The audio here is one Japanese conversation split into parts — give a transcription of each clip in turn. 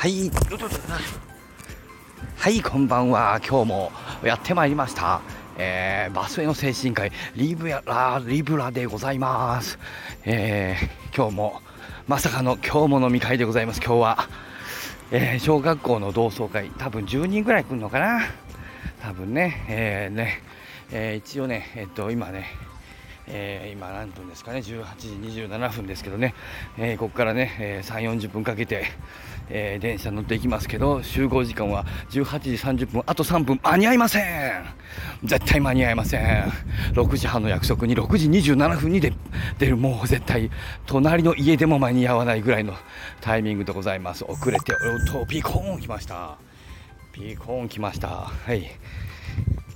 はい。はいこんばんは。今日もやってまいりました。えー、バスへの精神科医リブラリブラでございます、えー、今日もまさかの今日も飲み会でございます。今日は、えー、小学校の同窓会多分10人ぐらい来るのかな。多分ね,、えーねえー、一応ねえっと今ねえー、今何分ですかね18時27分ですけどね、えー、ここからね、えー、3、40分かけて、え電車乗っていきますけど集合時間は18時30分あと3分。間に合いません。絶対間に合いません。6時半の約束に6時27分に出る。もう絶対隣の家でも間に合わないぐらいのタイミングでございます。遅れておっとピコーン来ました。ピコーン来ました。はい。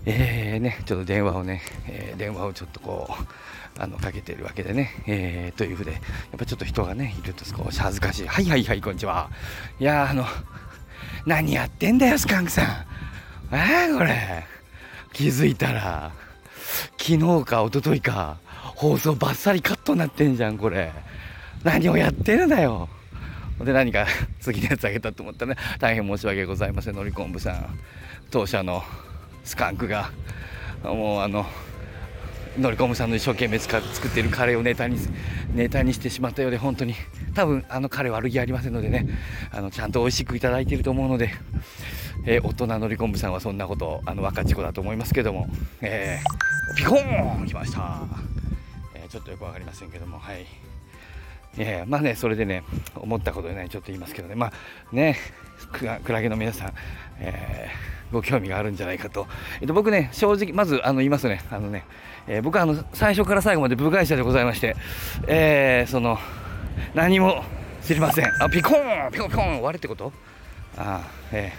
えーね、ちょっと電話をね、えー、電話をちょっとこう、あの、かけてるわけでね、えー、というふうで、やっぱちょっと人がね、いると少し恥ずかしい。はいはいはい、こんにちは。いやあの、何やってんだよ、スカンクさん。えー、これ。気づいたら、昨日か一昨日か、放送バッサリカットになってんじゃん、これ。何をやってるんだよ。で、何か次のやつあげたと思ったらね、大変申し訳ございません、のりこんぶさん。当社のスカンクがもうあの乗り込むさんの一生懸命作っているカレーをネタにネタにしてしまったようで本当に。多分あの彼悪気ありませんのでね。あのちゃんと美味しくいただいていると思うので、えー、大人乗り込むさんはそんなことあの若ち子だと思いますけども、えー、ピコーン来ました、えー、ちょっとよく分かりませんけども。はい。えー、まあねそれでね思ったことでねちょっと言いますけどね。まあねクラゲの皆さん、えーご興味があるんじゃないかと、えっと、僕ね正直まずあの言いますね。あのね、えー、僕はあの最初から最後まで部外者でございまして、えー、その何も知りません。あピコーンピコンピコン終わりってこと？あえ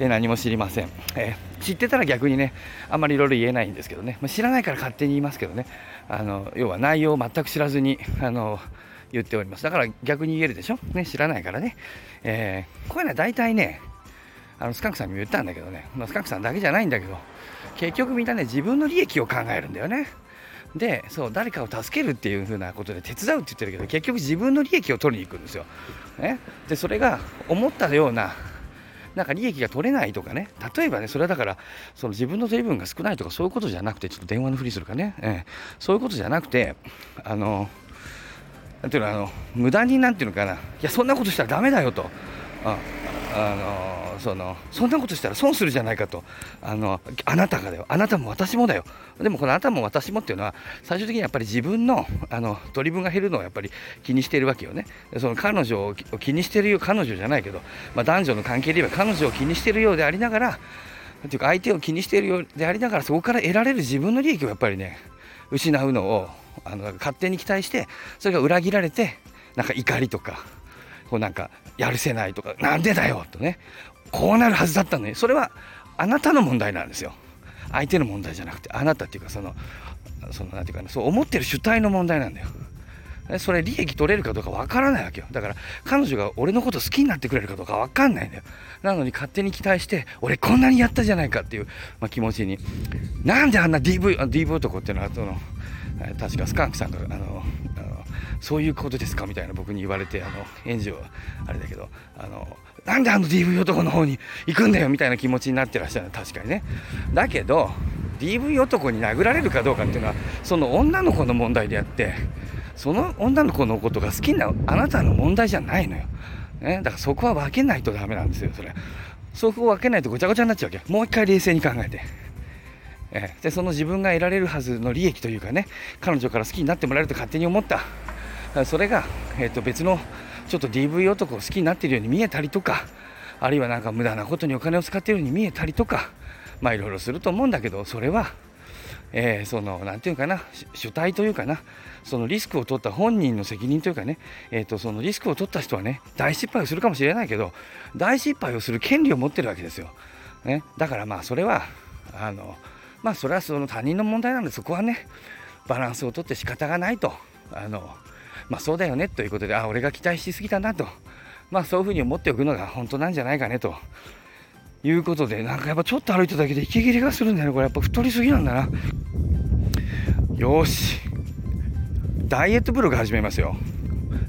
ー、えー、何も知りません、えー、知ってたら逆にねあんまりいろいろ言えないんですけどね、まあ、知らないから勝手に言いますけどね。あの要は内容を全く知らずにあの言っております。だから逆に言えるでしょ、ね、知らないからね、えー、こういうのは大体ねあのスカンクさんにも言ったんだけどね、まあ、スカンクさんだけじゃないんだけど結局みんなね自分の利益を考えるんだよね。でそう誰かを助けるっていう風なことで手伝うって言ってるけど結局自分の利益を取りに行くんですよ、ね、でそれが思ったようななんか利益が取れないとかね。例えばねそれはだからその自分の取り分が少ないとかそういうことじゃなくてちょっと電話のふりするかね、ええ、そういうことじゃなくてあのなんていうのあの無駄になんていうのかな。いやそんなことしたらダメだよと。ああのそのそんなことしたら損するじゃないかと。あのあなたがだよ。あなたも私もだよ。でもこのあなたも私もっていうのは最終的にやっぱり自分のあの取り分が減るのをやっぱり気にしているわけよね。その彼女を気にしてるよ彼女じゃないけど、まあ、男女の関係で言えば彼女を気にしているようでありながらというか相手を気にしているようでありながらそこから得られる自分の利益をやっぱりね失うのをあの勝手に期待してそれが裏切られてなんか怒りとかこうなんかやるせないとかなんでだよとねこうなるはずだったのにそれはあなたの問題なんですよ。相手の問題じゃなくてあなたっていうかそのそのなんていうかなそう思ってる主体の問題なんだよ。それ利益取れるかどうかわからないわけよ。だから彼女が俺のこと好きになってくれるかどうかわかんないんだよ。なのに勝手に期待して俺こんなにやったじゃないかっていう、まあ、気持ちに。なんであんな DV, DV 男っていうのはその確かスカンクさんがあのあのそういうことですかみたいな僕に言われてあの返事をあれだけどあのなんであの DV 男の方に行くんだよみたいな気持ちになってらっしゃる確かにね。だけど DV 男に殴られるかどうかっていうのはその女の子の問題であってその女の子のことが好きなあなたの問題じゃないのよ、ね、だからそこは分けないとダメなんですよそれ。そこを分けないとごちゃごちゃになっちゃうわけもう一回冷静に考えて。えでその自分が得られるはずの利益というかね彼女から好きになってもらえると勝手に思った。それが、えー、と別のちょっと DV 男を好きになっているように見えたりとかあるいはなんか無駄なことにお金を使っているように見えたりとかまあいろいろすると思うんだけどそれは、えー、その何て言うかな主体というかなそのリスクを取った本人の責任というかね、えー、とそのリスクを取った人はね大失敗をするかもしれないけど大失敗をする権利を持ってるわけですよ。ね、だからまあそれはあのまあそれはその他人の問題なんでそこはねバランスをとって仕方がないとあのまあそうだよねということであ俺が期待しすぎたなとまあそういうふうに思っておくのが本当なんじゃないかねということでなんかやっぱちょっと歩いただけで息切れがするんだよねこれ。やっぱ太りすぎなんだな。よし。ダイエットブログ始めますよ。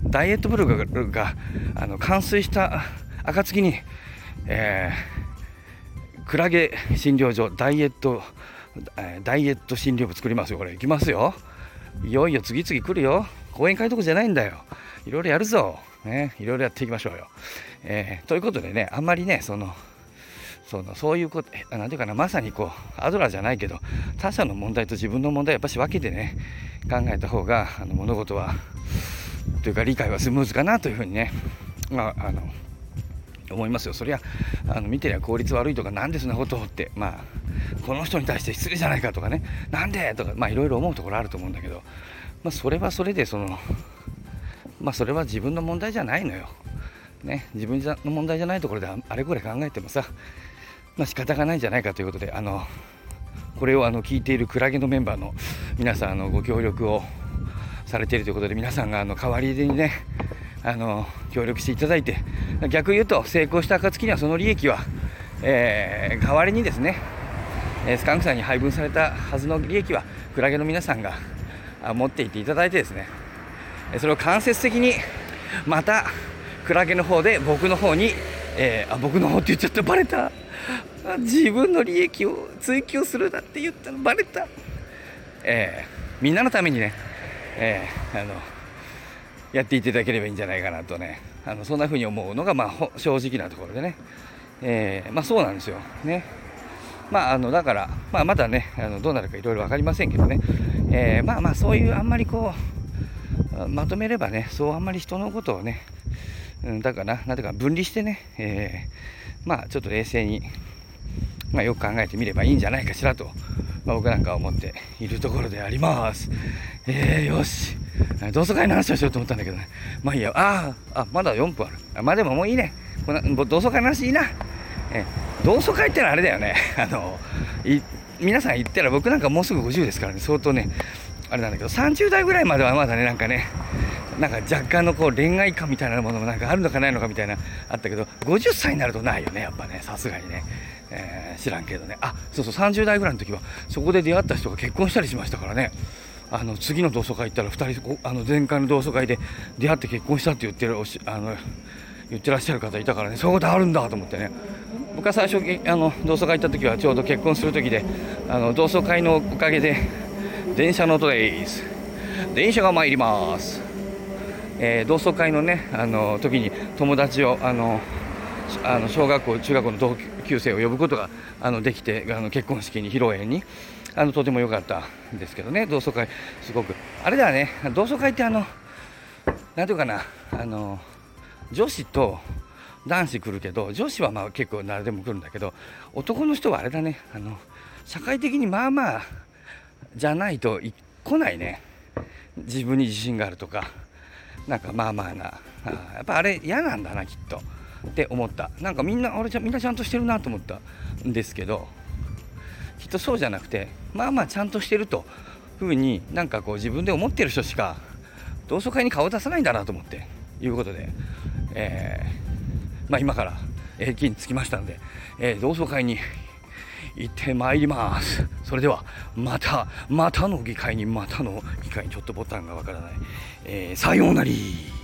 ダイエットブログがあの冠水した暁に、えー、クラゲ診療所ダイエット、ダイエット診療部作りますよこれ。行きますよ。いよいよ次々来るよ。講演会とかじゃないんだよ。いろいろやるぞ。ね。いろいろやっていきましょうよ、えー、ということでねあんまりねそのそのそういうこと何ていうかなまさにこうアドラーじゃないけど他者の問題と自分の問題やっぱし分けてね考えた方があの物事はというか理解はスムーズかなというふうにね、まあ、あの思いますよそりゃあの見てりゃ効率悪いとかなんでそんなことをってまあこの人に対して失礼じゃないかとかねなんでとかまあいろいろ思うところあると思うんだけど、まあ、それはそれでそのまあそれは自分の問題じゃないのよ。ね、自分の問題じゃないところであれこれ考えてもさまあ、仕方がないんじゃないかということであのこれをあの聞いているクラゲのメンバーの皆さんあのご協力をされているということで皆さんがあの代わりにねあの協力していただいて逆に言うと成功した暁にはその利益は、えー、代わりにですねスカンクさんに配分されたはずの利益はクラゲの皆さんが持っていていただいてですねそれを間接的にまたクラゲの方で僕の方に、えー、あ僕の方って言っちゃってバレた。自分の利益を追求するなって言ったのバレた、えー、みんなのためにね、えー、あのやっていただければいいんじゃないかなとね。あのそんな風に思うのが、まあ、正直なところでね、えー、まあ、そうなんですよ。ね。まあ、あのだから、まあ、まだねあのどうなるかいろいろ分かりませんけどね、えまあまあそういうあんまりこうまとめればねそうあんまり人のことをね、うん、だからな、んていうか分離してね、え。まあちょっと冷静にまあ、よく考えてみればいいんじゃないかしらと、まあ、僕なんかは思っているところであります。えー、よし。同窓会の話をしようと思ったんだけどね。まあいいや。ああ、まだ4分ある。あまあでももういいね。この同窓会の話いいな。え、同窓会ってのはあれだよね。あの、皆さん言ったら僕なんかもうすぐ50ですからね、相当ね、あれなんだけど、30代ぐらいまではまだね、なんかね、なんか若干のこう恋愛感みたいなものもなんかあるのかないのかみたいなあったけど50歳になるとないよねやっぱねさすがにねえー、知らんけどね。あそうそう30代ぐらいの時はそこで出会った人が結婚したりしましたからね。あの次の同窓会行ったら2人あの前回の同窓会で出会って結婚したって言ってるあの言ってらっしゃる方いたからね。そういうことあるんだと思ってね。僕は最初あの同窓会行った時はちょうど結婚する時であの同窓会のおかげで電車の音です電車が参ります、えー、同窓会のねあの時に友達をあのあの小学校中学校の同級生を呼ぶことがあのできてあの結婚式に披露宴にあのとても良かったんですけどね。同窓会すごく。あれだね。同窓会ってあの何ていうかな。あの女子と男子来るけど女子はまあ結構誰でも来るんだけど男の人はあれだね。あの社会的にまあまあじゃないと来ないね。自分に自信があるとか。なんかまあまあな。あやっぱあれ嫌なんだなきっと。って思った。なんかみんな俺じゃみんなちゃんとしてるなと思ったんですけどきっとそうじゃなくてまあまあちゃんとしてるとふうになんかこう自分で思ってる人しか同窓会に顔を出さないんだなと思っていうことで、えー、まあ、今から駅に着きましたので、えー、同窓会に行ってまいります。それではまたまたの議会にまたの議会にちょっとボタンがわからない、えー、さようなり。